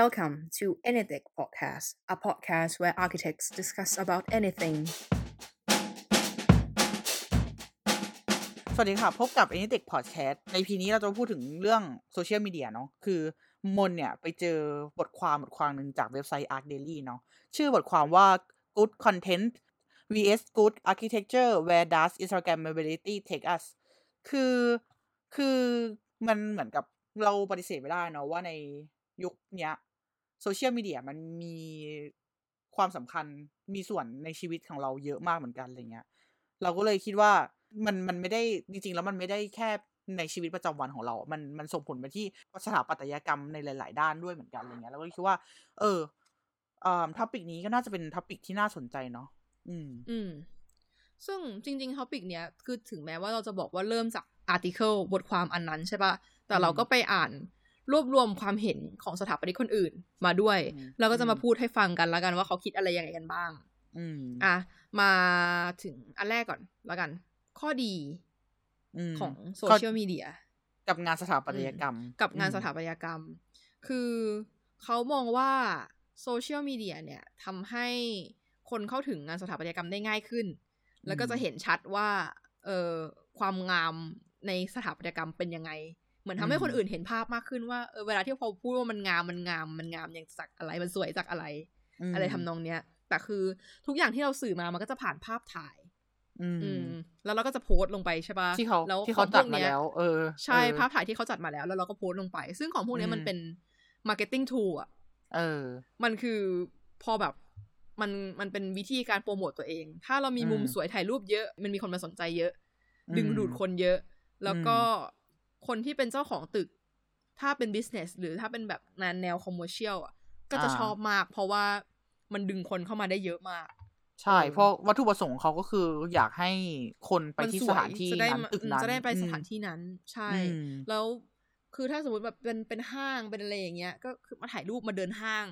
Welcome to Anything Podcast, a podcast where architects discuss about anything. สวัสดีค่ะ พบกับ Anytech Podcast ในพีนี้เราจะพูดถึงเรื่องโซเชียลมีเดียเนาะ คือมนเนี่ย ไปเจอบทความบทความหนึ่งจากเว็บไซต์ Arc Daily เนาะ ชื่อบทความว่า Good Content vs Good Architecture Where Does Instagrammability Take Us คือ คือมันเหมือนกับเราปฏิเสธไม่ได้เนาะว่าใน ยุคเนี้ยโซเชียลมีเดียมันมีความสำคัญมีส่วนในชีวิตของเราเยอะมากเหมือนกันอะไรเงี้ย เราก็เลยคิดว่ามันมันไม่ได้จริง ๆ แล้วมันไม่ได้แค่ในชีวิตประจำวันของเรา มันมันส่งผลไปที่สถาปัตยกรรมในหลาย ๆ ด้านด้วยเหมือนกันอะไรเงี้ยเราก็คิดว่า เอออ่า topic นี้ก็น่าจะเป็น topic ที่น่าสนใจเนาะอืม อืม ซึ่งจริงๆ topic เนี้ยคือถึงแม้ว่าเราจะบอกว่าเริ่มจาก article บทความอันนั้นใช่ปะแต่เราก็ไปอ่าน รวบรวมความเห็นของสถาปนิกคนอื่นมาด้วยอืมแล้วก็จะมาพูดให้ฟังกันแล้วกันว่าเขาคิดอะไรยังไงกันบ้างอืมอะมาถึงอันแรกก่อนแล้วกัน ข้อดีมของโซก็เชียลมีเดียกับงานสถาปัตยกรรม กับงานอืมสถาปัตยกรรม คือเขามองว่าโซเชียลมีเดียเนี่ยทำให้คนเข้าถึงงานสถาปัตยกรรมได้ง่ายขึ้น แล้วก็จะเห็นชัดว่า เออความงามในสถาปัตยกรรมเป็นยังไง เหมือนทำให้คนอื่นเห็นภาพมากขึ้นว่าเออเวลาที่พอพูดว่ามันงามมันงามมันงามอย่างจากอะไรมันสวยจากอะไรมอะไรทำนองเนี้ยแต่คือทุกอย่างที่เราสื่อมามันก็จะผ่านภาพถ่าย อืมอืมแล้วเราก็จะโพสต์ลงไปใช่ปะที่เขาแล้วที่เขาของพจัวดกมาเนี้ยแล้ว เออ ใช่เออภาพถ่ายที่เขาจัดมาแล้ว แล้วเราก็โพสต์ลงไป ซึ่งของพวกเนี้ยอืมมันเป็น marketing tool อะเออ มันคือพอแบบมันมันเป็นวิธีการโปรโมตตัวเอง ถ้าเรามีมุมอืมสวยถ่ายรูปเยอะ มันมีคนมาสนใจเยอะอืมดึงดูดคนเยอะ แล้วก็ คนที่เป็นเจ้าของตึก ถ้าเป็น business หรือถ้าเป็นแบบงานแนว commercial อะ ก็จะอ่าชอบมาก เพราะว่ามันดึงคนเข้ามาได้เยอะมาก ใช่เออเพราะวัตถุประสงค์ของเขาก็คืออยากให้คนไปมันที่สสวยถานที่จะได้นั้นมาตึกอืมนั้นจะได้ไปสถานอืมที่นั้น ใช่อืมแล้วคือถ้าสมมติแบบเป็นเป็นห้างเป็นอะไรอย่างเงี้ย ก็คือมาถ่ายรูปมาเดินห้าง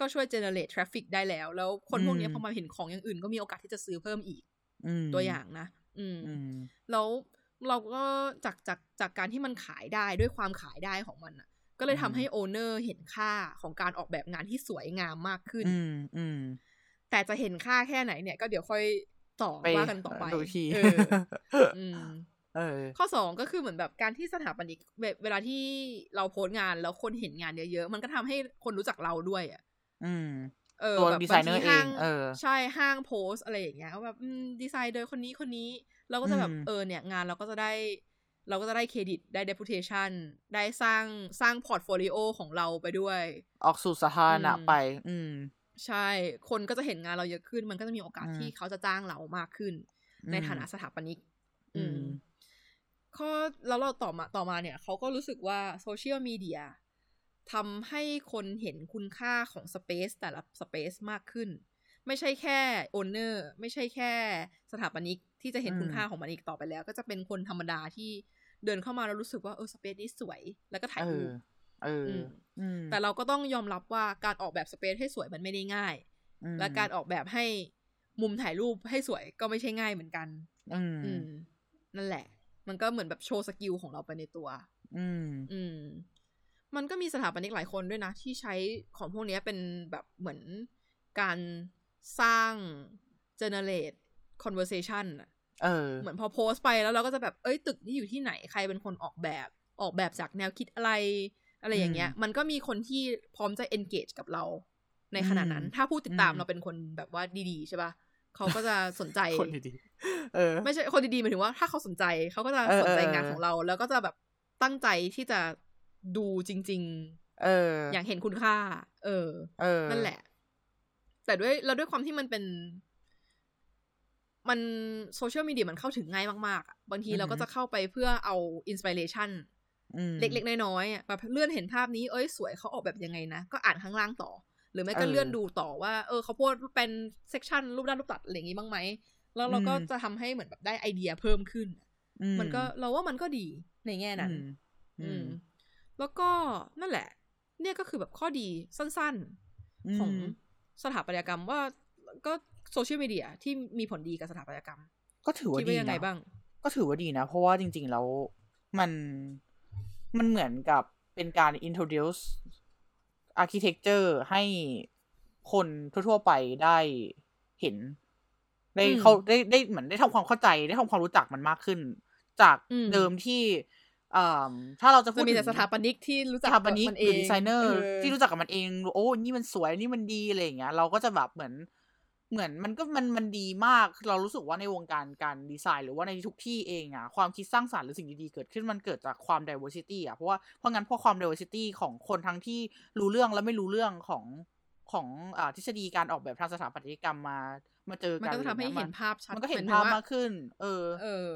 ก็ช่วย generate traffic ได้แล้ว แล้วคนพวกเนี้ยอืมพอมาเห็นของอย่างอื่น ก็มีโอกาสที่จะซื้อเพิ่มอีกอืมตัวอย่างนะ อืมอืมแล้ว เราก็จากจากจากการที่มันขายได้ด้วยความขายได้ของมันอะก็เลยทำให้โอเนอร์เห็นค่าของการออกแบบงานที่สวยงามมากขึ้น อืมอืมแต่จะเห็นค่าแค่ไหนเนี่ย ก็เดี๋ยวค่อยต่อไปว่ากันต่อไปดูอีกทีเอออืมเออข้อสองก็คือเหมือนแบบการที่สถาปนิกเวเวลาที่เราโพสต์งานแล้วคนเห็นงานเยอะๆ มันก็ทำให้คนรู้จักเราด้วยอะอืมเออตัวแบบดีไซเนอร์บางทีห้างเองเออใช่ห้างโพสต์อะไรอย่างเงี้ยว่าแบบอืมดีไซเนอร์คนนี้คนนี้ เราก็จะแบบอืมเออเนี่ยงานเราก็จะได้ เราก็จะได้เครดิตได้ reputation ได้สร้างสร้าง portfolio ของเราไปด้วย ออกสู่สาธารณะอืมไป อืม ใช่ คนก็จะเห็นงานเราเยอะขึ้น มันก็จะมีโอกาสอืมที่เขาจะจ้างเรามากขึ้น ในฐานะสถาปนิก อืมข้อแล้วเราต่อมาต่อมาเนี่ย เขาก็รู้สึกว่าโซเชียลมีเดียทำให้คนเห็นคุณค่าของสเปซแต่ละสเปซมากขึ้น ไม่ใช่แค่โอนเนอร์ไม่ใช่แค่สถาปนิก ที่จะเห็นอืมคุณค่าของมันอีกต่อไปแล้ว ก็จะเป็นคนธรรมดาที่เดินเข้ามาแล้วรู้สึกว่าเออสเปซนี้สวยแล้วก็ถ่ายเอรูอปเอออมอืมแต่เราก็ต้องยอมรับว่าการออกแบบสเปซให้สวยมันไม่ได้ง่ายอืมและการออกแบบให้มุมถ่ายรูปให้สวยก็ไม่ใช่ง่ายเหมือนกันอืมอืมนั่นแหละ มันก็เหมือนแบบโชว์สกิลของเราไปในตัว อืม อืม มันก็มีสถาปนิกหลายคนด้วยนะ ที่ใช้ของพวกเนี้ยเป็นแบบเหมือนการสร้าง generate conversation อะ เออ เหมือนพอโพสต์ไปแล้วเราก็จะแบบ เอ้ยตึกนี้อยู่ที่ไหนใครเป็นคนออกแบบ ออกแบบจากแนวคิดอะไร อะไรอย่างเงี้ยอืมมันก็มีคนที่พร้อมจะ engage กับเรา ในขณะนั้นอืมถ้าผู้ติดตามอืมเราเป็นคนแบบว่าดีๆใช่ปะเขาก็จะสนใจคนดีๆเออ ไม่ใช่คนดีๆหมายถึงว่าถ้าเขาสนใจเขาก็จะเออสนใจเอองานของเรา แล้วก็จะแบบตั้งใจที่จะดูจริงเออๆอย่างเห็นคุณค่า เออ เออ นั่นแหละ แต่ด้วยแล้วด้วยความที่มันเป็น มันโซเชียลมีเดียมันเข้าถึงง่ายมากๆอะบางทีเราก็จะเข้าไปเพื่อเอา inspiration อืมเล็กๆ น้อยๆอะแบบเลื่อนเห็นภาพนี้เอ้ยสวยเขาออกแบบยังไงนะ ก็อ่านข้างล่างต่อ หรือไม่ก็เออเลื่อนดูต่อว่า เออเขาโพสต์เป็น section รูปด้านรูปตัดอะไรอย่างงี้บ้างไหม แล้วเราก็อืมจะทำให้เหมือนแบบได้ไอเดียเพิ่มขึ้นอืมันก็เราว่ามันก็ดีในแง่นั้นอืมอืม แล้วก็นั่นแหละ เนี่ยก็คือแบบข้อดีสั้นๆ ของสถาปัตยกรรมว่า ก็โซเชียลมีเดียที่มีผลดีกับสถาปัตยกรรม ก็ถือว่าคิดดีว่ายังไงนะบ้างก็ถือว่าดีนะ เพราะว่าจริง ๆ แล้วมันมันเหมือนกับเป็นการ introduce architecture ให้คนทั่ว ๆ ไปได้เห็น ได้อืมเขาได้ได้เหมือนได้ทำความเข้าใจ ได้ทำความรู้จักมันมากขึ้น จากอืมเดิมที่อ่าถ้าเราจะพูจะดมีถึแต่งสถาปนิกที่รู้จัสกถาปนิกมันหเอรืองดีไซเนอร์เออที่รู้จักกับมันเอง โอ้ นี่มันสวย นี่มันดีอะไรอย่างเงี้ย เราก็จะแบบเหมือน เหมือนมันก็มันมันดีมากเรารู้สึกว่าในวงการการดีไซน์หรือว่าในทุกที่เองอะความคิดสร้างสรรค์หรือสิ่งดีๆเกิดขึ้นมันเกิดจากความ diversity อะเพราะว่าเพราะงั้นพวกความ diversity ของคนทั้งที่รู้เรื่องและไม่รู้เรื่องของของอ่าทฤษฎีการออกแบบทางสถาปัตยกรรมมามาเจอมันกันก็จะทำให้อะไรเห็นงี้ยภาพชัดมันก็เห็นมยถึภางพว่มากขึ้น เออ เออ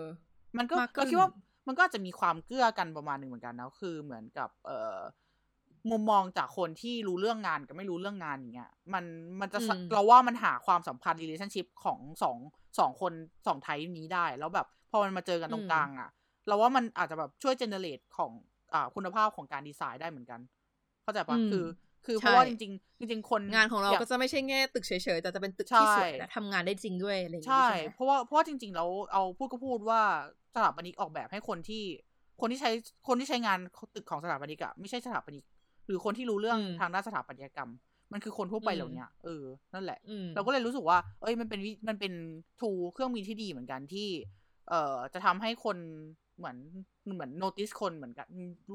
มันก็มากขึ้นเราคิดว่ามันก็อาจจะมีความเกื้อกันประมาณหนึ่งเหมือนกันนะคือเหมือนกับ เอ่อ มุมมองจากคนที่รู้เรื่องงานกับไม่รู้เรื่องงานอย่างเงี้ยมันมันจะสะอืมเราว่ามันหาความสัมพันธ์ relationship ของสองสองคนสองไทป์นี้ได้ แล้วแบบพอมันมาเจอกันตรงกลางอะ เราว่ามันอาจจะแบบช่วยเจเนเรตของอ่าคุณภาพของการดีไซน์ได้เหมือนกัน เข้าใจปะอืมคือ คือใช่เพราะว่าจริงๆจริง ๆ คนงานของเรายก็จะไม่ใช่แง่ตึกเฉยๆแต่จะเป็นตึกใช่ที่สวยและทำงานได้จริงด้วยอะไรอย่างงี้ใช่ใช่ไหมเพราะว่าเพราะว่าจริง ๆ แล้วเอาพูดก็พูดว่าสถาปนิกออกแบบให้คนที่คนที่ใช้คนที่ใช้งานตึกของสถาปนิกอะไม่ใช่สถาปนิก หรือคนที่รู้เรื่องอืมทางด้านสถาปัตยกรรม มันคือคนทั่วไปอืมเหล่าเนี้ยเออนั่นแหละอืมเราก็เลยรู้สึกว่า เอ้ยมันเป็นวิมันเป็นทูเครื่องมือที่ดีเหมือนกันที่ เอ่อจะทำให้คนเหมือนเหมือนโนติสคนเหมือนกัน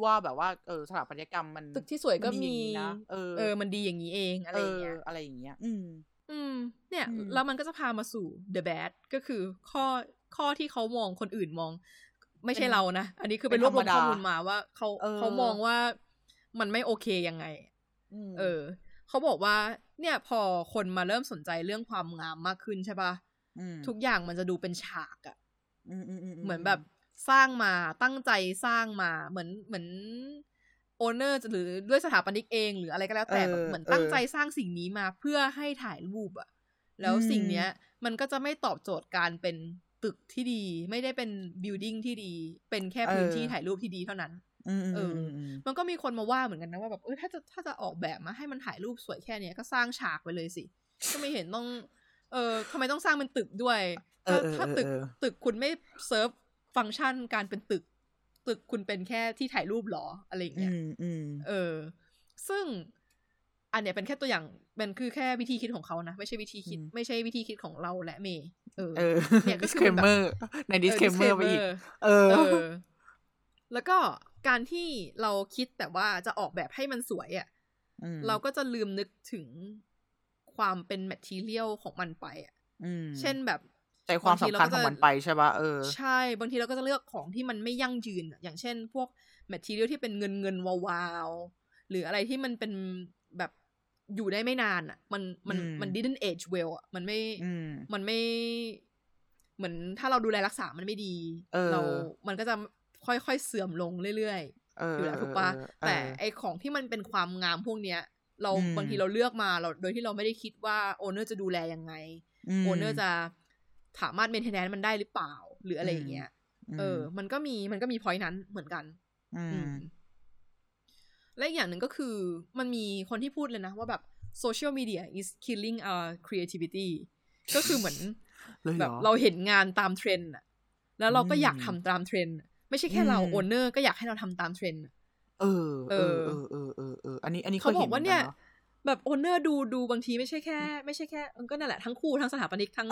ว่าแบบว่าเออสถาปัตยกรรมมันตึกที่สวยก็นดีมีอย่างนี้นะเออเออ มันดีอย่างนี้เองอะไรเออย่างอเงี้ยอะไรอย่างเงี้ย อืม อืม เนี่ยอืมแล้วมันก็จะพามาสู่ the bad ก็คือข้อข้อที่เขามองคนอื่นมอง ไม่ใช่เรานะ อันนี้คือไปรวบรวมข้อมูลมาว่าเขาเออเขามองว่า มันไม่โอเคยังไงมเออ เขาบอกว่า เนี่ยพอคนมาเริ่มสนใจเรื่องความงามมากขึ้นใช่ปะมทุกอย่างมันจะดูเป็นฉากอะอืมอืมอืมเหมือนแบบสร้างมาตั้งใจสร้างมาเหมือนเหมือนโอเนอร์หรือด้วยสถาปนิกเองหรืออะไรก็แล้วแต่แบบเหมือนตั้งใจสร้างสิ่งนี้มาเพื่อให้ถ่ายรูปอะแล้วสิ่งเนี้ย มันก็จะไม่ตอบโจทย์การเป็นตึกที่ดี ไม่ได้เป็น building ที่ดี เป็นแค่พื้นที่ถ่ายรูปที่ดีเท่านั้นอืมอืม เอออืมอืมมันก็มีคนมาว่าเหมือนกันนะว่าแบบเออถ้าจะถ้าจะออกแบบมาให้มันถ่ายรูปสวยแค่เนี้ยก็สร้างฉากไปเลยสิ ก็ไม่เห็นต้อง เออทำไมต้องสร้างเป็นตึกด้วยเอถ้าอเออถ้าตึกเออตึกคุณไม่เซิร์ฟฟังก์ชันการเป็นตึก ตึกคุณเป็นแค่ที่ถ่ายรูปเหรออะไรอย่างเงี้ยอืมอืมเออ ซึ่งอันเนี้ยเป็นแค่ตัวอย่างเป็นคือแค่วิธีคิดของเขานะ ไม่ใช่วิธีคิด ไม่ใช่วิธีคิดของเราและเมย์เออเออเนี่ยก็คือแบบ disclaimer ใน disclaimer ไปอีก เออเออ แล้วก็การที่เราคิดแต่ว่าจะออกแบบให้มันสวยอะ่ะมเราก็จะลืมนึกถึงความเป็นแมทเทียลของมันไปอะ่ะอืมเช่นแบบใจความสำคัญของมันไปใช่ปะเออใช่ บางทีเราก็จะเลือกของที่มันไม่ยั่งยืนอะอย่างเช่น พวกmaterial ที่เป็นเงินเงินวาวๆหรืออะไรที่มันเป็นแบบอยู่ได้ไม่นานอะ่ะ มันมันอืมมัน didn't age well อะมันไม่อืมมันไม่ เหมือนถ้าเราดูแลรักษามันไม่ดีเออเรา มันก็จะ ค่อยๆเสื่อมลงเรื่อยเออๆออยู่แล้วถูกปะเออแต่เออไอของที่มันเป็นความงามพวกเนี้ย เราอืมบางทีเราเลือกมาเราโดยที่เราไม่ได้คิดว่า owner จะดูแลยังไง owner จะสามารถ maintenance มันได้หรือเปล่า หรืออะไรอย่างเงี้ยเออ มันก็มีมันก็มีพอยนั้นเหมือนกัน อือืมมและอีกอย่างหนึ่งก็คือมันมีคนที่พูดเลยนะ ว่าแบบ social media is killing our creativity ก็คือเหมือนเลยเหแบรบอเราเห็นงานตามเทรนด์อะแล้วเราก็อยากอืมทำตามเทรนด์อะ ไม่ใช่แค่เราอืม owner ก็อยากให้เราทำตามเทรนด์อะเออเออเอเอออเออเออเอออันนี้อันนี้เขาเคยบเห็อนกว่าหมืเนี่ยกัอะแบบ owner ดูดูบางทีไม่ใช่แค่ ไม่ใช่แค่เออก็นั่นแหละทั้งคู่ทั้งสถาปนิกทั้ง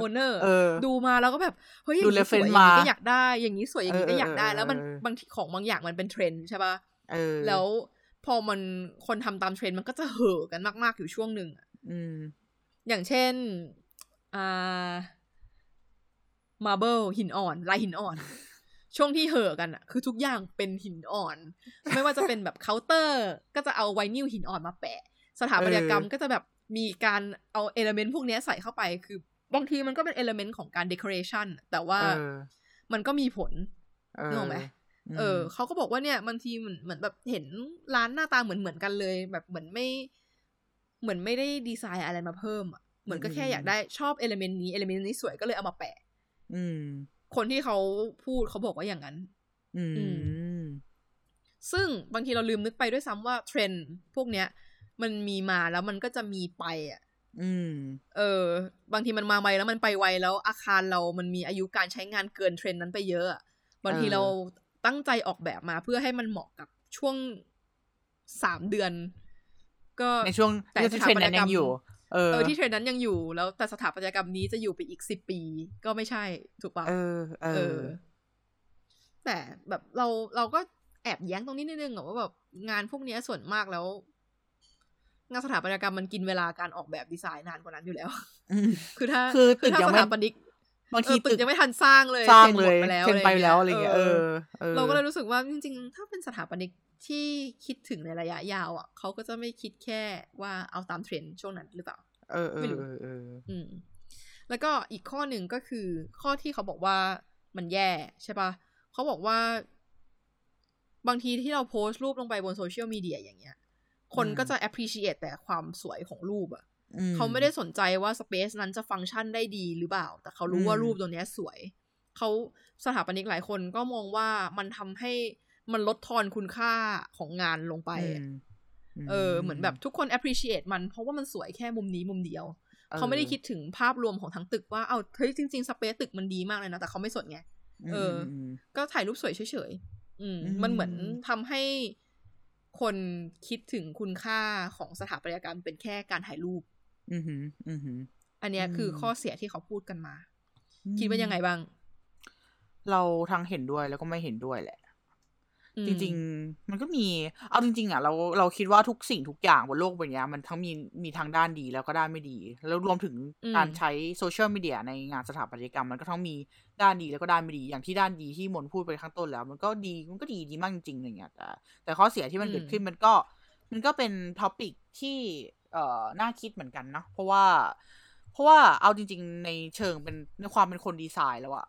owner เออดูมาแล้วก็แบบเฮ้ยอย่างดูนี้สวยอ reference ย่างนี้มาก็อยากได้ อย่างนี้สวยอย่างนี้ก็อยากได้เออเออแล้วมันเออบางทีของบางอย่างมันเป็นเทรนด์ใช่ป่ะเออแล้วพอมันคนทำตามเทรนด์มันก็จะเห่อกันมาก ๆ อยู่ช่วงหนึ่งอะอืม อย่างเช่นอ่า marble หินอ่อนลายหินอ่อน ช่วงที่เห่อกันอะคือทุกอย่างเป็นหินอ่อน ไม่ว่าจะเป็นแบบเคาน์เตอร์ ก็จะเอาไวนิลหินอ่อนมาแปะ สถาปัตยกรรมเออก็จะแบบมีการเอา element พวกเนี้ยใส่เข้าไป คือบางทีมันก็เป็น element ของการ decoration แต่ว่าเออมันก็มีผลเออนึกออกไหมเออเขาก็บอกว่าเนี่ยบางทีเหมือนเหมือนแบบเห็นร้านหน้าตาเหมือนเหมือนกันเลย แบบเหมือนไม่ เหมือนไม่ได้ดีไซน์อะไรมาเพิ่มอะเหมือนก็แค่อยากได้ชอบ element นี้ element นี้สวยก็เลยเอามาแปะ อืม คนที่เขาพูดเขาบอกว่าอย่างนั้น อืมอืซึ่งบางทีเราลืมนึกไปด้วยซ้ำว่าเทรนด์พวกเนี้ย มันมีมาแล้วมันก็จะมีไปอะ อืม เออ บางทีมันมาไวแล้วมันไปไวแล้วอาคารเรามันมีอายุการใช้งานเกินเทรนด์นั้นไปเยอะอะบางทีเออเราตั้งใจออกแบบมาเพื่อให้มันเหมาะกับช่วงสามเดือน ก็ในช่วงแต่ที่สถาเทรนปัด์ตนั้นยกรยัรมงอยู่ เออเออที่เทรนด์นั้นยังอยู่แล้วแต่สถาปัตยกรรมนี้จะอยู่ไปอีกสิบปี ก็ไม่ใช่ถูกปะเออ เอเอออแต่แบบเราเราก็แอบแย้งตรงนี้นิดนึงอะว่าแบบงานพวกเนี้ยส่วนมากแล้ว งานสถาปัตยกรรมมันกินเวลาการออกแบบดีไซน์นานกว่านั้นอยู่แล้วอืมคือถ้าคือตึกถ้ายังสไม่ถาปนิกบางเอทีอตึตึกกยังไม่ทันสร้างเลยสร้างซ็นหเลมดยไปแล้วเซ็นไปแล้วอะไรเงี้ยเออออเราก็เลยรู้สึกว่าจริงๆ ถ้าเป็นสถาปนิก ที่คิดถึงในระยะยาวอะเขาก็จะไม่คิดแค่ว่าเอาตามเทรนด์ช่วงนั้นหรือเปล่า เออเอไม่อรู้เออเอออืมแล้วก็อีกข้อหนึ่งก็คือข้อที่เขาบอกว่ามันแย่ใช่ปะเขาบอกว่า บางทีที่เราโพสต์รูปลงไปบนโซเชียลมีเดียอย่างเงี้ย คนก็จะ appreciate แต่ความสวยของรูปอะอืเขาไม่ได้สนใจว่าสเปซนั้นจะฟังก์ชันได้ดีหรือเปล่า แต่เขารู้ว่าอืมรูปตัวเนี้ยสวย เขาสถาปนิกหลายคนก็มองว่ามันทำให้ มันลดทอนคุณค่าของงานลงไปอือะมเออ เหมือนแบบทุกคน appreciate มันเพราะว่ามันสวยแค่มุมนี้มุมเดียวออเขาไม่ได้คิดถึงภาพรวมของทั้งตึกว่า เอาเฮ้ยจริงๆ สเปซตึกมันดีมากเลยนะ แต่เขาไม่สนไง เออมก็ถ่ายรูปสวยเฉยๆ อืมอืมมันเหมือนทำให้คนคิดถึงคุณค่าของสถาปัตยกรรมเป็นแค่การถ่ายรูป อืมอืมอืมอืมอันเนี้ยคือมข้อเสียที่เขาพูดกันมา คิดว่ายังไงบ้าง เราทั้งเห็นด้วยแล้วก็ไม่เห็นด้วยแหละอืม จริง ๆ มันก็มี เอาจริง ๆ อะ เราเราคิดว่าทุกสิ่งทุกอย่างบนโลกใบเนี้ยมันทั้งมีมีทั้งด้านดีแล้วก็ด้านไม่ดี แล้วรวมถึงอืมการใช้โซเชียลมีเดียในงานสถาปัตยกรรม มันก็ทั้งมีด้านดีแล้วก็ด้านไม่ดี อย่างที่ด้านดีที่มนพูดไปข้างต้นแล้ว มันก็ดีมันก็ดีดีมากจริงๆอะไรเงี้ยแต่แต่ข้อเสียที่มันเกิดขึ้นมันก็ มันก็เป็น topic ที่เอ่อน่าคิดเหมือนกันเนาะเพราะว่า เพราะว่าเอาจริง ๆ ในเชิงเป็นในความเป็นคนดีไซน์แล้วอะ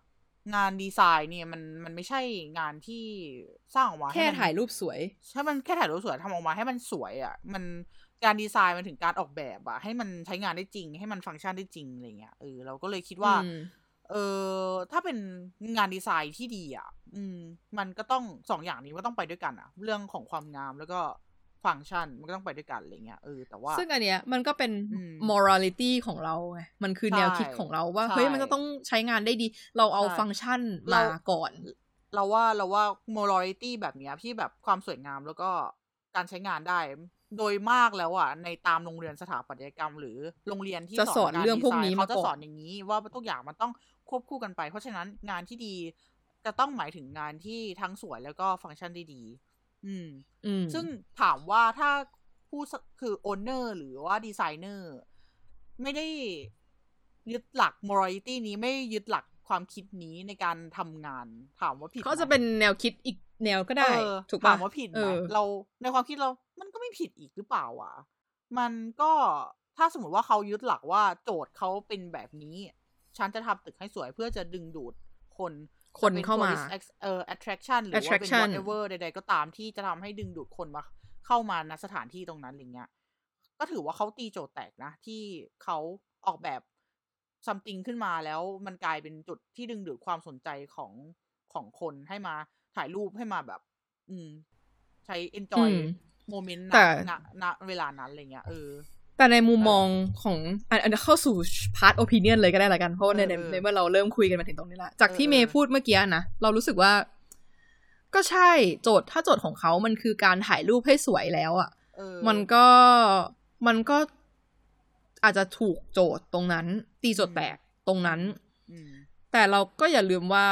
งานดีไซน์เนี่ยมันมันไม่ใช่งานที่สร้างออกมาแค่ให้มันถ่ายรูปสวยถ้ามันแค่ถ่ายรูปสวยทำออกมาให้มันสวยอะ่ะ มันการดีไซน์มันถึงการออกแบบอะ่ะ ให้มันใช้งานได้จริง ให้มันฟังก์ชันได้จริงอะไรเงี้ยเออเราก็เลยคิดว่าอืมเออถ้าเป็นงานดีไซน์ที่ดีอะ่ะ อืม มันก็ต้องสองอย่างนี้ก็ต้องไปด้วยกันอะ่ะ เรื่องของความงามแล้วก็ ฟังก์ชันมันก็ต้องไปด้วยกันอะไรเงี้ยเออแต่ว่า ซึ่งอันเนี้ยมันก็เป็นอืม morality ของเราไงมันคือใช่แนวคิดของเราว่าใช่เฮ้ยมันจะต้องใช้งานได้ดี เราเอาใช่ฟังก์ชันเรามาก่อน เราว่าเราว่า morality แบบเนี้ยที่แบบความสวยงามแล้วก็การใช้งานได้ โดยมากแล้วอะในตามโรงเรียนสถาปัตยกรรม หรือโรงเรียนที่จะสอนกาเรื่องพวกนี้ดีไซเขาจะมาก่อนสอนอย่างนี้ ว่าทุกอย่างมันต้องควบคู่กันไป เพราะฉะนั้นงานที่ดีจะต้องหมายถึงงานที่ทั้งสวยแล้วก็ฟังก์ชันได้ดี อืมอืม ซึ่งถามว่าถ้าผู้สคือ owner หรือว่าดีไซเนอร์ ไม่ได้ยึดหลัก morality นี้ไม่ยึดหลักความคิดนี้ในการทำงาน ถามว่าผิดเขาไหมจะเป็นแนวคิดอีกแนวก็ได้เออถูกถาปะมว่าผิดไหเอมอเราในความคิดเรา มันก็ไม่ผิดอีกหรือเปล่าวะมันก็ถ้าสมมติว่าเขายึดหลักว่าโจทย์เขาเป็นแบบนี้ ฉันจะทำตึกให้สวยเพื่อจะดึงดูดคน คนจะป็เข้ามา tourist ex- เอ่อ attraction หรือว่าเป็น attraction whatever ใดๆก็ตามที่จะทำให้ดึงดูดคนมา เข้ามาณสถานที่ตรงนั้นอะไรเงี้ย ก็ถือว่าเขาตีโจทย์แตกนะ ที่เขาออกแบบ something ขึ้นมาแล้วมันกลายเป็นจุดที่ดึงดูดความสนใจของของคนให้มาถ่ายรูปให้มาแบบ อืม ใช้ enjoy อืม moment แต่ณณณเวลานั้นอะไรเงี้ยเออ แต่ในมุมมองของอันอันเข้าสู่ part opinion เลยก็ได้ละกัน เพราะว่าในเออในเออในเมื่อเราเริ่มคุยกันมาถึงตรงนี้ละจากที่เออเมเอย์อพูดเมื่อกี้นะ เรารู้สึกว่า ก็ใช่โจทย์ถ้าโจทย์ของเขามันคือการถ่ายรูปให้สวยแล้วอะ่ะเออมันก็มันก็อาจจะถูกโจทย์ตรงนั้น ตีโจทย์แตกตรงนั้นอืมแต่เราก็อย่าลืมว่า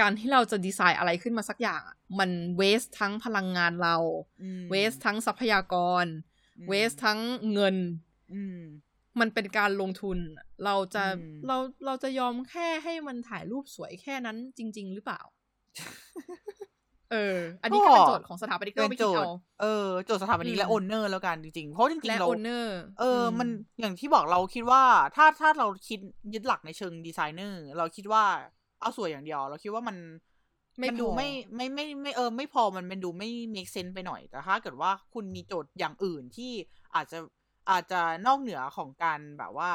การที่เราจะดีไซน์อะไรขึ้นมาสักอย่างอะมันเวสทั้งพลังงานเราอืมเวสทั้งทรัพยากรอืม เวสทั้งเงินอืมมันเป็นการลงทุน เราจะอืมเราเราจะยอมแค่ให้มันถ่ายรูปสวยแค่นั้นจริง ๆ หรือเปล่า เออ อันนี้ก็เป็นโจทย์ของสถาปนิกก็เป็นไปโจคิดทเอาย์เออโจทย์สถาปนิอืกมและโอนเนอร์แล้วกันจริงๆ เพราะจริงและๆเราโอนเนอร์เอออ มันอย่างที่บอกเราคิดว่า ถ้าถ้าเราคิดยึดหลักในเชิงดีไซเนอร์ เราคิดว่าเอาสวยอย่างเดียว เราคิดว่ามันไม่มันดูพอไม่ไม่ไม่ไม่เออไม่พอมันมันดูไม่ make sense ไปหน่อย แต่ถ้าเกิดว่าคุณมีโจทย์อย่างอื่นที่อาจจะอาจจะนอกเหนือของการแบบว่า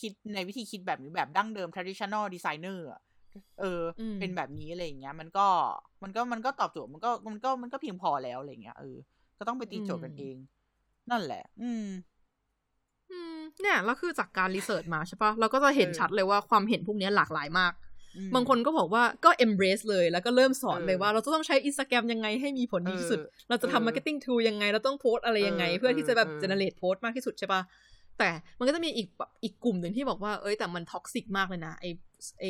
คิดในวิธีคิดแบบนี้แบบดั้งเดิม traditional designer อะเอออมเป็นแบบนี้อะไรอย่างเงี้ย มันก็มันก็มันก็ตอบโจทย์มันก็มันก็มันก็เพียงพอแล้วอะไรอย่างเงี้ยเออก็ต้องไปตีโจทย์กันเอง นั่นแหละ อืม อืม เนี่ยแล้วคือจากการ research มาใช่ปะเราก็จะเห็นเออชัดเลยว่าความเห็นพวกเนี้ยหลากหลายมากอืม บางคนก็บอกว่าก็ embrace เลย แล้วก็เริ่มสอนเลยเออว่า เราจะต้องใช้ Instagram ยังไงให้มีผลดีที่สุดเออเราจะเออทำ marketing tool ยังไง เราต้องโพสอะไรยังไงเออเพื่อที่จะแบบเออ generate post มากที่สุดใช่ปะแต่มันก็จะมีอีกแบบอีกกลุ่มหนึ่งที่บอกว่าเอ้ยแต่มัน toxic มากเลยนะไอไอ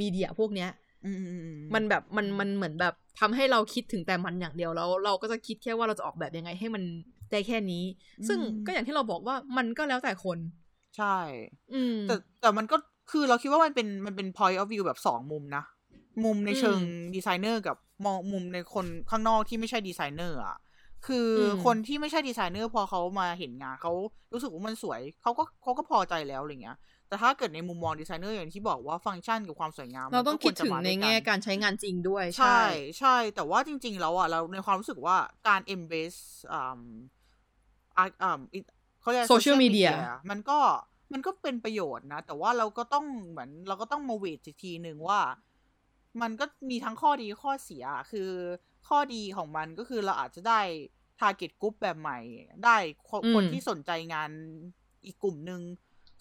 media พวกเนี้ยอืมอืมอืมมันแบบมันมันเหมือนแบบทำให้เราคิดถึงแต่มันอย่างเดียวแล้ว เราก็จะคิดแค่ว่าเราจะออกแบบยังไงให้มันได้แค่นี้ ซึ่งก็อย่างที่เราบอกว่ามันก็แล้วแต่คน ใช่ อืมแต่แต่มันก็ คือเราคิดว่ามันเป็นมันเป็น point of view แบบสองมุมนะ มุมในเชิงอืมดีไซเนอร์กับมองมุมในคนข้างนอกที่ไม่ใช่ดีไซเนอร์อะคืออมคนที่ไม่ใช่ดีไซเนอร์พอเขามาเห็นงานเขารู้สึกว่ามันสวยเขาก็เขาก็พอใจแล้วอะไรเงี้ย แต่ถ้าเกิดในมุมมองดีไซเนอร์อย่างที่บอกว่าฟังก์ชันกับความสวยงาม เราต้องมันก็คิดวจะถึงมาในวยแง่กัการใช้งานจริงด้วย ใช่ ใช่ แต่ว่าจริง ๆ แล้วอะเราในความรู้สึกว่าการ embrace อ่าอ่าอ่าเขาเรียก Social media มันก็ มันก็เป็นประโยชน์นะ แต่ว่าเราก็ต้องเหมือน เราก็ต้องมาเวทอีกทีหนึ่งว่า มันก็มีทั้งข้อดีข้อเสียคือข้อดีของมันก็คือเราอาจจะได้ target group แบบใหม่ ได้คนอืมคนที่สนใจงานอีกกลุ่มหนึ่ง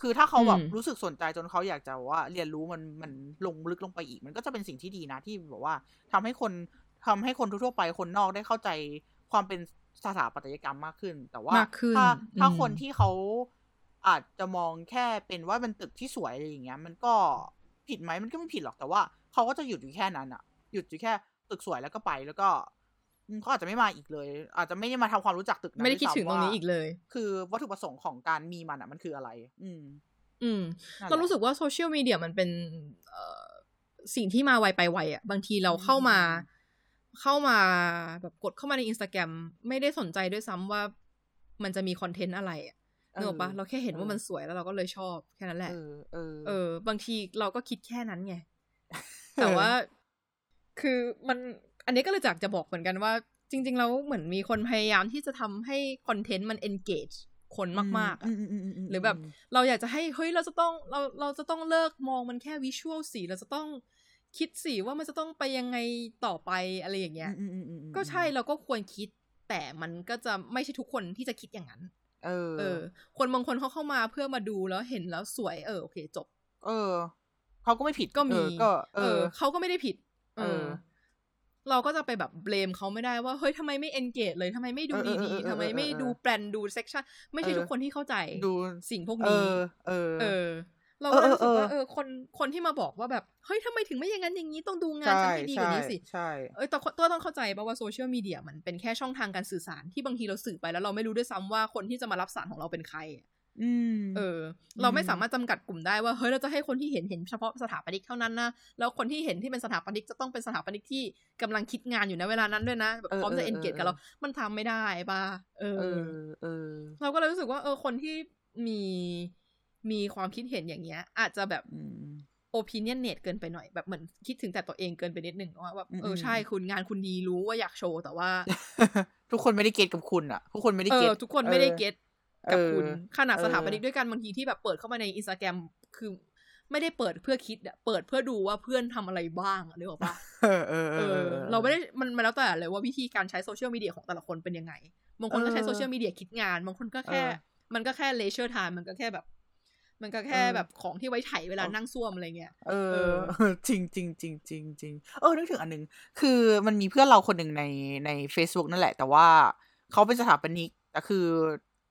คือถ้าเขาแบบอืมรู้สึกสนใจจนเขาอยากจะว่าเรียนรู้มันมันลงลึกลงไปอีก มันก็จะเป็นสิ่งที่ดีนะที่แบบว่าทำให้คนทำให้คนทั่วๆไปคนนอกได้เข้าใจความเป็นสถาปัตยกรรมมากขึ้น แต่ว่ามากขึ้นถ้าถ้าอืมคนที่เขา อาจจะมองแค่เป็นว่าเป็นตึกที่สวยอะไรอย่างเงี้ย มันก็ผิดไหมมันก็ไม่ผิดหรอกแต่ว่าเขาก็จะหยุดอยู่แค่นั้นอะหยุดอยู่แค่ตึกสวยแล้วก็ไปแล้วก็อืมเขาอาจจะไม่มาอีกเลย อาจจะไม่ได้มาทำความรู้จักตึกนั้นไม่ได้คิดด้วยซ้ำถึงตรงนี้ว่าอีกเลย คือวัตถุประสงค์ของการมีมันอะมันคืออะไร อืม อืมนั่นแหละเรารู้สึกว่า social media มันเป็นเอ่อสิ่งที่มาไวไปไวอะ บางทีเราเข้ามาอืมเข้ามาแบบกดเข้ามาในอินสตาแกรมไม่ได้สนใจด้วยซ้ำว่ามันจะมี content อะไรอะ นึกออกปะเราแค่เห็นว่ามันสวยแล้วเราก็เลยชอบแค่นั้นแหละเออเออเออ บางทีเราก็คิดแค่นั้นไง แต่ว่า คือมัน อันนี้ก็เลยจากจะบอกเหมือนกันว่า จริง ๆ แล้วเหมือนมีคนพยายามที่จะทำให้คอนเทนต์มัน engage คนมากๆอะอืมอืมอืมมหรือแบบ เราอยากจะให้เฮ้ยเราจะต้องเราเราจะต้องเลิกมองมันแค่วิชวลสีเราจะต้องคิดสีว่ามันจะต้องไปยังไงต่อไปอะไรอย่างเงี้ยอืมอืมอืมอืมก็ใช่เราก็ควรคิด แต่มันก็จะไม่ใช่ทุกคนที่จะคิดอย่างนั้น เออ เออ คนบางคนเขาเข้ามาเพื่อมาดูแล้วเห็นแล้วสวย เออโอเค จบ เออเขาก็ไม่ผิดก็มีเออก็เอเอออเขาก็ไม่ได้ผิดเอเอออ เราก็จะไปแบบ blame เขาไม่ได้ว่าเฮ้ยทำไมไม่ engage เลยทำไมไม่ดูเออเออดีเออๆทำไมไม่เออเออดูแปลนดูเซ c ชันไม่ใช่เออทุกคนที่เข้าใจดูสิ่งพวกเอนี้อเออ เออ เราก็เลยรู้สึกว่าเออเออเออคนคนที่มาบอกว่าแบบเฮ้ยทำไมถึงไม่อย่างนั้นอย่างนี้ต้องดูงานใช่ฉันให้ดีกว่านี้สิใช่เออแต่ตัวต้องเข้าใจป่ะว่า social media มันเป็นแค่ช่องทางการสื่อสารที่บางทีเราสื่อไปแล้วเราไม่รู้ด้วยซ้ำว่าคนที่จะมารับสารของเราเป็นใครอะอืมเออ เราไม่อืมสามารถจำกัดกลุ่มได้ว่าเฮ้ยเราจะให้คนที่เห็นเห็นเฉพาะสถาปนิกเท่านั้นนะแล้วคนที่เห็นที่เป็นสถาปนิกจะต้องเป็นสถาปนิกที่กำลังคิดงานอยู่ในเวลานั้นด้วยนะแบบพร้อมจะ engage กับเรา มันทำไม่ได้ป่ะเอเอออ เออ เราก็เลยรู้สึกว่า เออคนที่มี มีความคิดเห็นอย่างเงี้ย อาจจะแบบอืม opinionate เกินไปหน่อยแบบเหมือนคิดถึงแต่ตัวเองเกินไปนิดนึงว่าแบบอืมเออใช่อืมคุณงานคุณดีรู้ว่าอยากโชว์แต่ว่า ทุกคนไม่ได้ get กับคุณอะทุกคนไม่ได้เอ get อทุกคนไม่ได้ get กับคุณเออขนาดเออสถาปนิกด้วยกันบางทีที่แบบเปิดเข้ามาในอินสตาแกรมคือไม่ได้เปิดเพื่อคิดอะเปิดเพื่อดูว่าเพื่อนทำอะไรบ้างอะนึกออกปะเออเออเออ เราไม่ได้มันมันแล้วแต่เลยว่าวิธีการใช้ social media ของแต่ละคนเป็นยังไง บางคนก็ใช้เออ social media คิดงาน บางคนก็แค่เออมันก็แค่ leisure time มันก็แค่แบบ มันก็แค่เออแบบของที่ไว้ไถเวลานั่งซ่วมอะไรเงี้ย เอเอออจริงจริงจริงจริงจริงเออนึกถึงอันหนึ่ง คือมันมีเพื่อนเราคนหนึ่งในใน Facebook นั่นแหละ แต่ว่าเขาเป็นสถาปนิกแต่คือ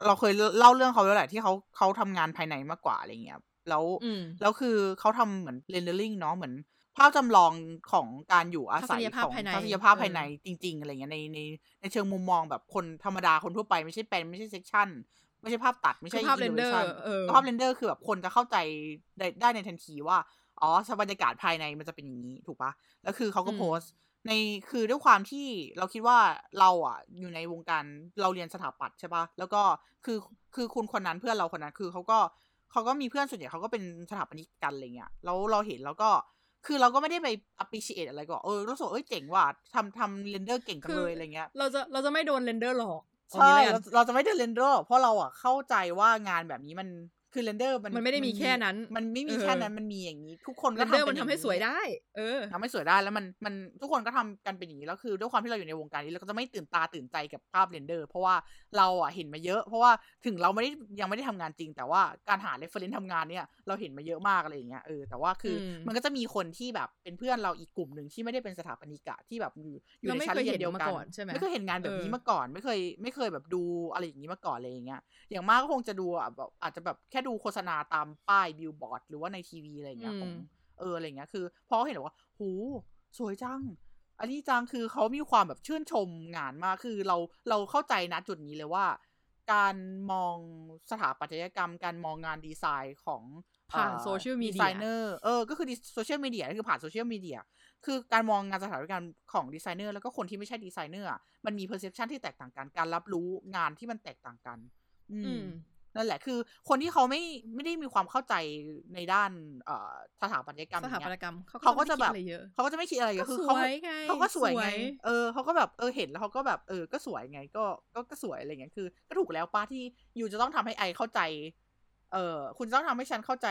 เราเคยเล่าเรื่องเขาแล้วแหละที่เขาเขาทำงานภายในมากกว่าอะไรเงี้ย แล้วอืมแล้วคือเขาทำเหมือน rendering เนาะเหมือนภาพจำลองของการอยู่อาศัยทัศนียภาพของภายในทัศนียภาพเออภายในจริง ๆ อะไรเงี้ยในในในเชิงมุมมองแบบคนธรรมดาคนทั่วไปไม่ใช่เป็นไม่ใช่ section ไม่ใช่ภาพตัดไม่ใช่คือภาพเรนเดอร์ illustration เออภาพ render คือแบบคนจะเข้าใจได้ได้ในทันทีว่า อ๋อบรรยากาศภายในมันจะเป็นอย่างนี้ถูกปะแล้วคือเขาก็อืมโพสต์ในคือด้วยความที่เราคิดว่าเราอะอยู่ในวงการเราเรียนสถาปัตย์ใช่ปะแล้วก็คือคือคุณคนนั้นเพื่อนเราคนนั้นคือเขาก็เขาก็มีเพื่อนส่วนใหญ่เขาก็เป็นสถาปนิกกันอะไรเงี้ยแล้วเราเห็นแล้วก็คือเราก็ไม่ได้ไป appreciate อะไรก็เออรู้สึกว่าเอ้ยเจ๋งว่ะทำทำ render เก่งจังเลยอะไรเงี้ย เราจะเราจะไม่โดน render หลอกเอา ใช่เราเราจะไม่โดน render เพราะเราอะเข้าใจว่างานแบบนี้มัน คือเรนเดอร์มันมันไม่ได้มีแค่นั้น มันไม่มีเออแค่นั้นมันมีอย่างนี้ ทุกคนเรก็นเดอร์ทำมันทำให้สวยได้ เออทำให้สวยได้แล้วมันมันทุกคนก็ทำกันเป็นอย่างนี้แล้วคือด้วยความที่เราอยู่ในวงการนี้เราก็จะไม่ตื่นตาตื่นใจกับภาพเรนเดอร์ เพราะว่าเราอะเห็นมาเยอะ เพราะว่าถึงเราไม่ได้ยังไม่ได้ทำงานจริง แต่ว่าการหาเรฟเฟรนซ์ทำงานเนี่ยเราเห็นมาเยอะมากอะไรอย่างเงี้ยเออแต่ว่าคืออมมันก็จะมีคนที่แบบเป็นเพื่อนเราอีกกลุ่มหนึ่งที่ไม่ได้เป็นสถาปนิกอะที่แบบอยู่อยู่เราในไม่ชั้นเคยเรียเห็นนเดียวมากันก่อนใช่ไหมไม่เคยเห็นงานแบบนี้เออมาก่อนไม่เคยไม่เคยแบบดูอะไรอย่างนี้มาก่อนอะไรอย่างเงี้ยอย่างมากก็คงจะดูอะแบบอาจจะแบบแค่ดูโฆษณาตามป้ายบิลบอร์ดหรือว่าในทีวีอะไรอย่างเงี้ยอืมของเอออะไรอย่างเงี้ยคือพอเขาเห็นแบบว่าหูสวยจัง อันนี้จังคือเขามีความแบบชื่นชมงานมากคือเราเราเข้าใจนะจุดนี้เลยว่า การมองสถาปัตยกรรม การมองงานดีไซน์ของผ่าน social media designer เออก็คือ social media คือผ่าน social media คือการมองงานสถาปัตยกรรมของดีไซเนอร์แล้วก็คนที่ไม่ใช่ดีไซเนอร์อะมันมีเพอร์เซพชันที่แตกต่างกันการรับรู้งานที่มันแตกต่างกัน อือืมม นั่นแหละคือ คนที่เขาไม่ไม่ได้มีความเข้าใจในด้านเอ่อสถาปัตยกรรมสอถาย่างปัตเงี้ยยกรรมเขาเขาก็ก็จะจะแบแบบบเยอะเขาก็จะไม่คิดอะไรก็คือสเขาวยไงเขาก็สวยไงสวยเออเขาก็แบบเออเห็นแล้วเขาก็แบบเออก็สวยไง ก็ก็ก็สวยอะไรเงี้ยคือ ก็ถูกแล้วป้าที่อยู่จะต้องทำให้ไอเข้าใจ เออคุณจะต้องทำให้ฉันเข้าใจ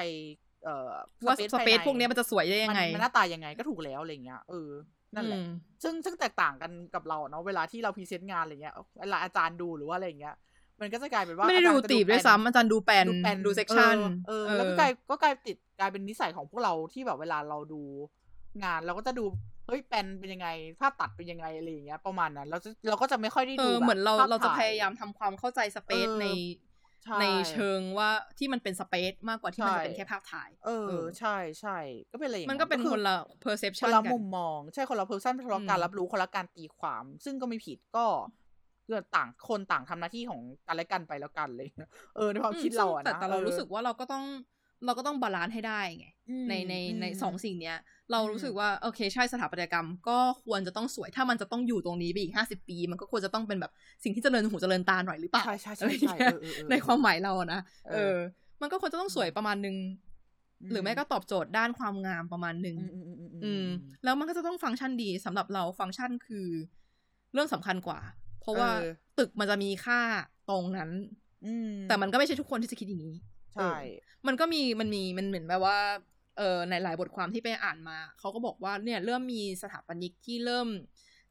เอ่อว่า space สเปซภายในพวกเนี้ยมันจะสวยได้ยังไงมันมันหน้าตายังไงก็ถูกแล้วอะไรเงี้ยเออนั่นแหละอืมซึ่งซึ่งแตกต่างกันกับเราเนาะเวลาที่เราพรีเซนต์งานอะไรเงี้ยเวลาอาจารย์ดูหรือว่าอะไรเงี้ย มันก็จะกลายเป็นว่าไม่ได้อาจารดูย์จะตีบด้วยแปลนซ้ำอาจารย์ดูแปลนดูแปลนดูเซกชันเออเออแล้วก็กลายก็กลายติดกลายเป็นนิสัยของพวกเราที่แบบเวลาเราดูงานเราก็จะดูเฮ้ยแปลนเป็นยังไงภาพตัดเป็นยังไงอะไรอย่างเงี้ยประมาณนั้นเราจะเราก็จะไม่ค่อยได้เอดูอแบบเหมือนเราภพเราจะถ่พยายามทำความเข้าใจสเปซเออในใช่ในเชิงว่าที่มันเป็น space มากกว่าที่มันจะเป็นใช่แค่ภาพถ่าย เออ ใช่ใช่ก็เป็นอะไรอย่างมันก็เป็นอคนละค perception นละกันมุมมอง ใช่คนละ person คนละอืมการรับรู้คนละการตีความ ซึ่งก็ไม่ผิดก็ เกิดต่างคนต่างทำหน้าที่ของกันและกันไปแล้วกันเลยเออในความอืมคิดเราอะแต่นะแต่เราออรู้สึกว่าเราก็ต้องเราก็ต้อง balance ให้ได้ไงอืมในในในอืมสองสิ่งเนี้ย เราอืมรู้สึกว่าโอเคใช่สถาปัตยกรรม ก็ควรจะต้องสวยถ้ามันจะต้องอยู่ตรงนี้ไปอีกห้าสิบปี มันก็ควรจะต้องเป็นแบบสิ่งที่เจริญหูเจริญตาหน่อยหรือเปล่าใช่ใช่อะใช่ไรใช่เงี้ยเออเออเออในความหมายเราอะนะเออเออ มันก็ควรจะต้องสวยประมาณนึงหรือไม่ก็ตอบโจทย์ด้านความงามประมาณนึงอืมอืมอืมอืมอืม แล้วมันก็จะต้องฟังก์ชันดีสำหรับเราฟังก์ชันคือ เรื่องสำคัญกว่าเพ ราะว่าเออตึกมันจะมีค่าตรงนั้น อืมแต่มันก็ไม่ใช่ทุกคนที่จะคิดอย่างนี้ ใช่เออมันก็มีมันมีมันเหมือนแบบว่าเออในหลายบทความที่ไปอ่านมา เขาก็บอกว่าเนี่ยเริ่มมีสถาปนิกที่เริ่ม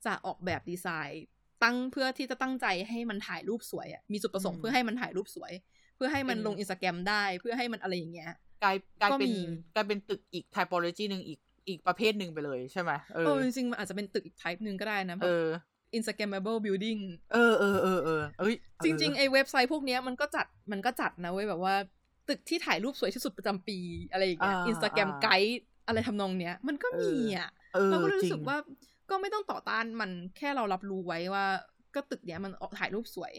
จะออกแบบดีไซน์ตั้งเพื่อที่จะตั้งใจให้มันถ่ายรูปสวยอะมีจุดประสงค์เพื่อให้มันถ่ายรูปสวย เพื่อให้มันลงอินสตาแกรมได้เพื่อให้มันอะไรอย่างเงี้ยกลายกลายก็เป็นมีกลายเป็นตึกอีก typology หนึ่งอีกอีกประเภทหนึ่งไปเลยใช่ไหมเอเอออจริงๆมันอาจจะเป็นตึกอีก type หนึ่งก็ได้นะเออ Instagrammable building เออเออเออเออเอ้ยจริง ๆ ไอ้เว็บไซต์พวกเนี้ยมันก็จัดมันก็จัดนะเว้ยแบบว่า ตึกที่ถ่ายรูปสวยที่สุดประจำปีอะไรอย่างเงี้ยอ่าอินสตาแกรมอ่าไกด์อะไรทำนองเนี้ย มันก็มีอะเออเราก็เลยจรู้งสึกว่าก็ไม่ต้องต่อต้านมันแค่เรารับรู้ไว้ว่า ก็ตึกเนี้ยมันออกถ่ายรูปสวย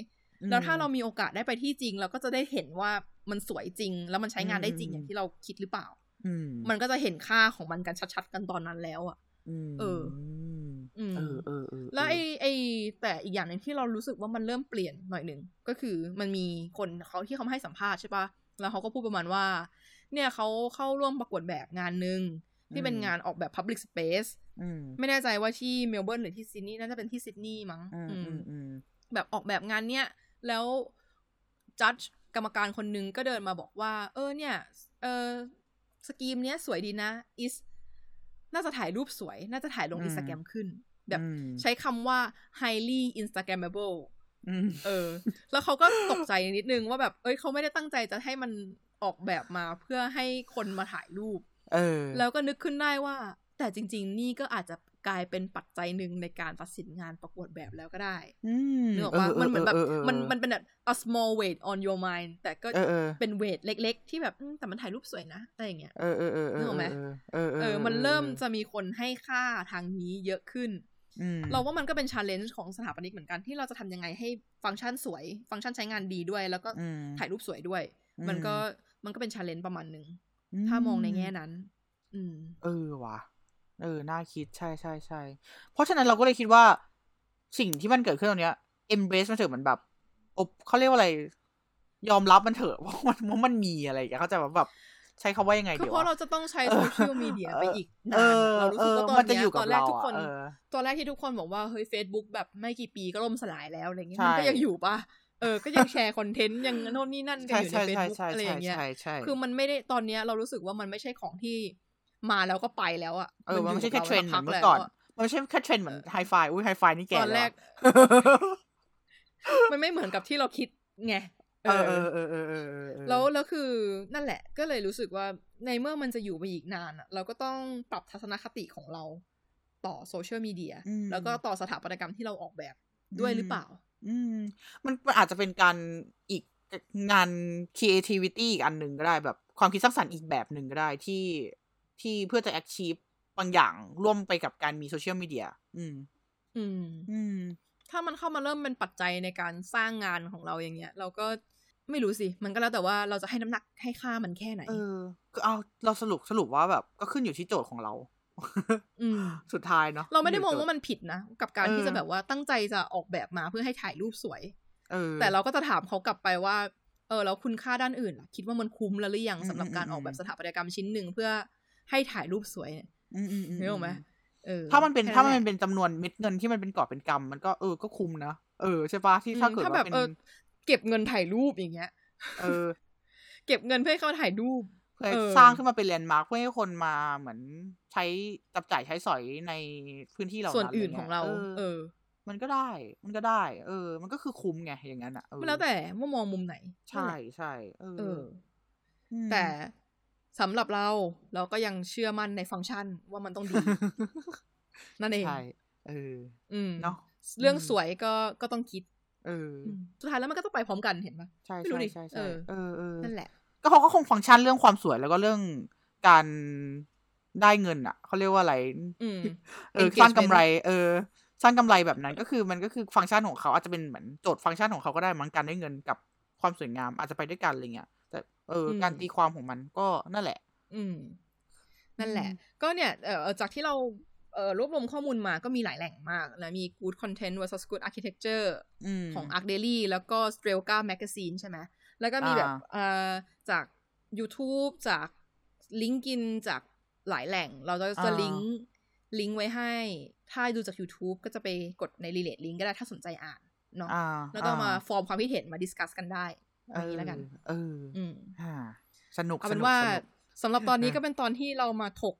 แล้วถ้าเรามีโอกาสได้ไปที่จริง เราก็จะได้เห็นว่ามันสวยจริง แล้วมันใช้งานได้จริงอย่างที่เราคิดหรือเปล่าอืมมันก็จะเห็นค่าของมันกันชัดๆกันตอนนั้นแล้วอะมเออ อืมเออเออเออแล้วไอ้ไอ้แต่อีกอย่างหนึ่งที่เรารู้สึกว่ามันเริ่มเปลี่ยนหน่อยหนึ่งก็คือมันมีคนเขาที่เขามาให้สัมภาษณ์ใช่ปะแล้วเขาก็พูดประมาณว่า เนี่ยเขาเข้าร่วมประกวดแบบงานหนึ่งที่เป็นงานออกแบบ Public Space อืมไม่แน่ใจว่าที่เมลเบิร์นหรือที่ซิดนีย์น่าจะเป็นที่ซิดนีย์มั้งอืมอือืมมอืมแบบออกแบบงานเนี้ยแล้วจัดกรรมการคนหนึงก็เดินมาบอกว่า เออเนี่ย เออสกีมเนี้ยสวยดีนะ is น่าจะถ่ายรูปสวย น่าจะถ่ายลงอืมอินสตาแกรมขึ้น แบบอืมใช้คำว่า highly instagrammable อืมเออ แล้วเขาก็ตกใจนิดนึงว่าแบบ เอ้ยเขาไม่ได้ตั้งใจจะให้มันออกแบบมาเพื่อให้คนมาถ่ายรูป เออ แล้วก็นึกขึ้นได้ว่า แต่จริง ๆ นี่ก็อาจจะ กลายเป็นปัจจัยหนึ่งในการตัดสินงานประกวดแบบแล้วก็ได้อืมนึกออกว่ามันเหมือนแบบเออเออเออมันมันเป็นแบบ a small weight on your mind แต่ก็เออเออเป็นเวทเล็ก ๆ ที่แบบอืมแต่มันถ่ายรูปสวยนะอะไรอย่างเงี้ยเออเออเออนึกออกไหมเออเออ มันเริ่มจะมีคนให้ค่าทางนี้เยอะขึ้นอืมเราว่ามันก็เป็น challenge ของสถาปนิกเหมือนกันที่เราจะทำยังไงให้ฟังก์ชันสวย ฟังก์ชันใช้งานดีด้วย แล้วก็อืมถ่ายรูปสวยด้วยอืมมันก็มันก็เป็น challenge ประมาณหนึ่งถ้ามองในแง่นั้น อืม เออว่ะ เออ น่าคิด ใช่ใช่ใช่ เพราะฉะนั้นเราก็เลยคิดว่าสิ่งที่มันเกิดขึ้นตรงเนี้ย embrace มันเถอะเหมือนแบบอบเขาเรียกว่าอะไร ยอมรับมันเถอะว่ามันว่ามันมีอะไรอย่างเงี้ยเข้าใจปะแบบใช้คำว่ายังไงคือเดี๋ยวเพราะเราวะจะต้องใช้เออโซเชียลมีเดียไปอีกเออนานะเรารู้สึกว่าเออตอมันนจะเนี้อยู่ยกับตอนแรกเราทุกคนอะเออตอนแรกที่ทุกคนบอกว่าเฮ้ย Facebook แบบไม่กี่ปีก็ล่มสลายแล้วอะไรเงี้ยใช่มันก็ยังอยู่ปะเออ ก็ยังแชร์คอนเทนต์ยังโน่นนี่นั่นกันใช่อยู่ในใช่เฟซใช่บุ๊กใช่อะไรอย่างเงี้ยใช่ใช่คือมันไม่ได้ตอนเนี้ยเรารู้สึกว่ามันไม่ใช่ของที่ มาแล้วก็ไปแล้วอะเออมันไม่ใช่แค่ยู่เทรนด์เหมืกัอนบเมื่ราอก่อนสัพัแล้วะมันไม่ใช่แค่เทรนด์เหมือนไฮไฟอุ้ยไฮไฟนี่แก่ตอนแรกล้วมันไม่เหมือนกับที่เราคิดไงเออเออเออเออเออเออแล้วแล้วคือนั่นแหละ ก็เลยรู้สึกว่าในเมื่อมันจะอยู่ไปอีกนานอะเราก็ต้องปรับทัศนคติของเรา ต่อโซเชียลมีเดียอืมแล้วก็ต่อสถาปัตยกรรมที่เราออกแบบด้วยหรือเปล่า อืมมันมันอาจจะเป็นการอีกงาน creativity อีกอันหนึ่งก็ได้แบบความคิดสร้างสรรค์อีกแบบหนึ่งก็ได้ที่ ที่เพื่อจะ achieve บางอย่างร่วมไปกับการมีโซเชียลมีเดียอืม อืม อืม ถ้ามันเข้ามาเริ่มเป็นปัจจัยในการสร้างงานของเราอย่างเงี้ย เราก็ไม่รู้สิ มันก็แล้วแต่ว่าเราจะให้น้ำหนักให้ค่ามันแค่ไหน เออคือเอาเราสรุปสรุปว่าแบบก็ขึ้นอยู่ที่โจทย์ของเราอืมสุดท้ายเนาะเราไม่ได้มองขึ้ว่ายู่มันผิดนะ กับการเออที่จะแบบว่าตั้งใจจะออกแบบมาเพื่อให้ถ่ายรูปสวยเออแต่เราก็จะถามเขากลับไปว่า เออแล้วคุณค่าด้านอื่นล่ะ คิดว่ามันคุ้มแล้วหรือยังอืมสำหรับการอืมออกแบอืบมสถาปัตยกรรมชิ้นหนึ่งเพื่อ ให้ถ่ายรูปสวยเนี่ยอืมอืมอืมนึกออกไหมเออถ้ามันเป็นแค่ถ้ามันแหละเป็นจำนวนเม็ดเงินที่มันเป็นกอบเป็นกำมันก็เออก็คุ้มนะเออใช่ปะที่อืมถ้าเกิดถ้าว่าแบบเป็นเออเก็บเงินถ่ายรูปอย่างเงี้ย เออ เก็บเงินเพื่อให้เขาถ่ายรูปเพื่อเออสร้างขึ้นมาเป็นแลนด์มาร์คเพื่อให้คนมาเหมือนใช้จับจ่ายใช้สอยในพื้นที่เราส่วนอื่นของเรา เอเอออมันก็ได้ มันก็ได้ เออ มันก็คือคุ้มไงอย่างนั้นอะเออมันแล้วแต่ว่ามองมุมไหน ใช่ใช่เออเออมแต่ สำหรับเราเราก็ยังเชื่อมั่นในฟังก์ชันว่ามันต้องดี นั่นเองใช่เออ อืมเนาะเรื่องอืมสวยก็ก็ต้องคิด เอออืมสุดท้ายแล้วมันก็ต้องไปพร้อมกันเห็นปะใช่ไม่รู้ใช่ดิใช่เอใช่อเออเออนั่นแหละ ก็เขาก็คงฟังก์ชันเรื่องความสวยแล้วก็เรื่องการได้เงินอะเขาเรียกว่าอะไรอืมเออ Engagement สร้างกำไร เออสร้างกำไรแบบนั้นก็คือมันก็คือฟังก์ชันของเขาอาจจะเป็นเหมือนโจทย์ฟังก์ชันของเขาก็ได้มั้งการได้เงินกับความสวยงามอาจจะไปด้วยกันอะไรเงี้ยแต่ เอออมการตีความของมันก็นั่นแหละ อืม นั่นแหละอืมก็เนี่ยเอ่อจากที่เราเอ่อรวบรวมข้อมูลมาก็มีหลายแหล่งมากนะมี good content versus good architecture อืมของ Arc Daily แล้วก็ Strelka Magazine ใช่ไหมแล้วก็มีแบบอ่าเอ่อจาก YouTube จาก LinkedIn จากหลายแหล่ง เราจะจะอ่าลิงก์ลิงก์ไว้ให้ ถ้าดูจาก YouTube ก็จะไปกดใน relate link ก็ได้ถ้าสนใจอ่านเนาะอ่าแล้วก็มาอ่ฟอร์มความคิดเห็นมา discuss กันได้ อย่างนี้แล้วกัน เออ อืมอ่าสนุกเอาเป็นสกว่าสนุกสำหรับตอนนี้อ่าก็เป็นตอนที่เรามาถก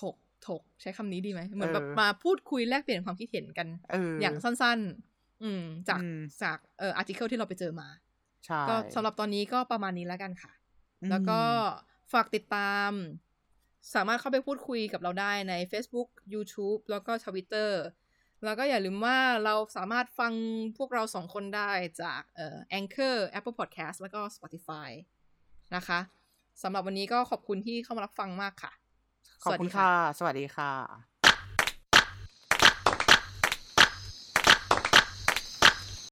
ถกถกใช้คำนี้ดีไหมเหมือนแบบเออมาพูดคุยแลกเปลี่ยนความคิดเห็นกันเออออย่างสั้น ๆ อืม จากอืมจากเอ่อ article ที่เราไปเจอมาใช่ก็สำหรับตอนนี้ก็ประมาณนี้แล้วกันค่ะอืมแล้วก็ฝากติดตาม สามารถเข้าไปพูดคุยกับเราได้ใน Facebook YouTube แล้วก็ Twitter แล้วก็อย่าลืมว่าเราสามารถฟังพวกเราสองคนได้จากเอ่อ Anchor Apple Podcast แล้วก็ Spotify นะคะสำหรับวันนี้ก็ขอบคุณที่เข้ามารับฟังมากค่ะ ขอบสวัสคุดีณค่ะ สวัสดีค่ะ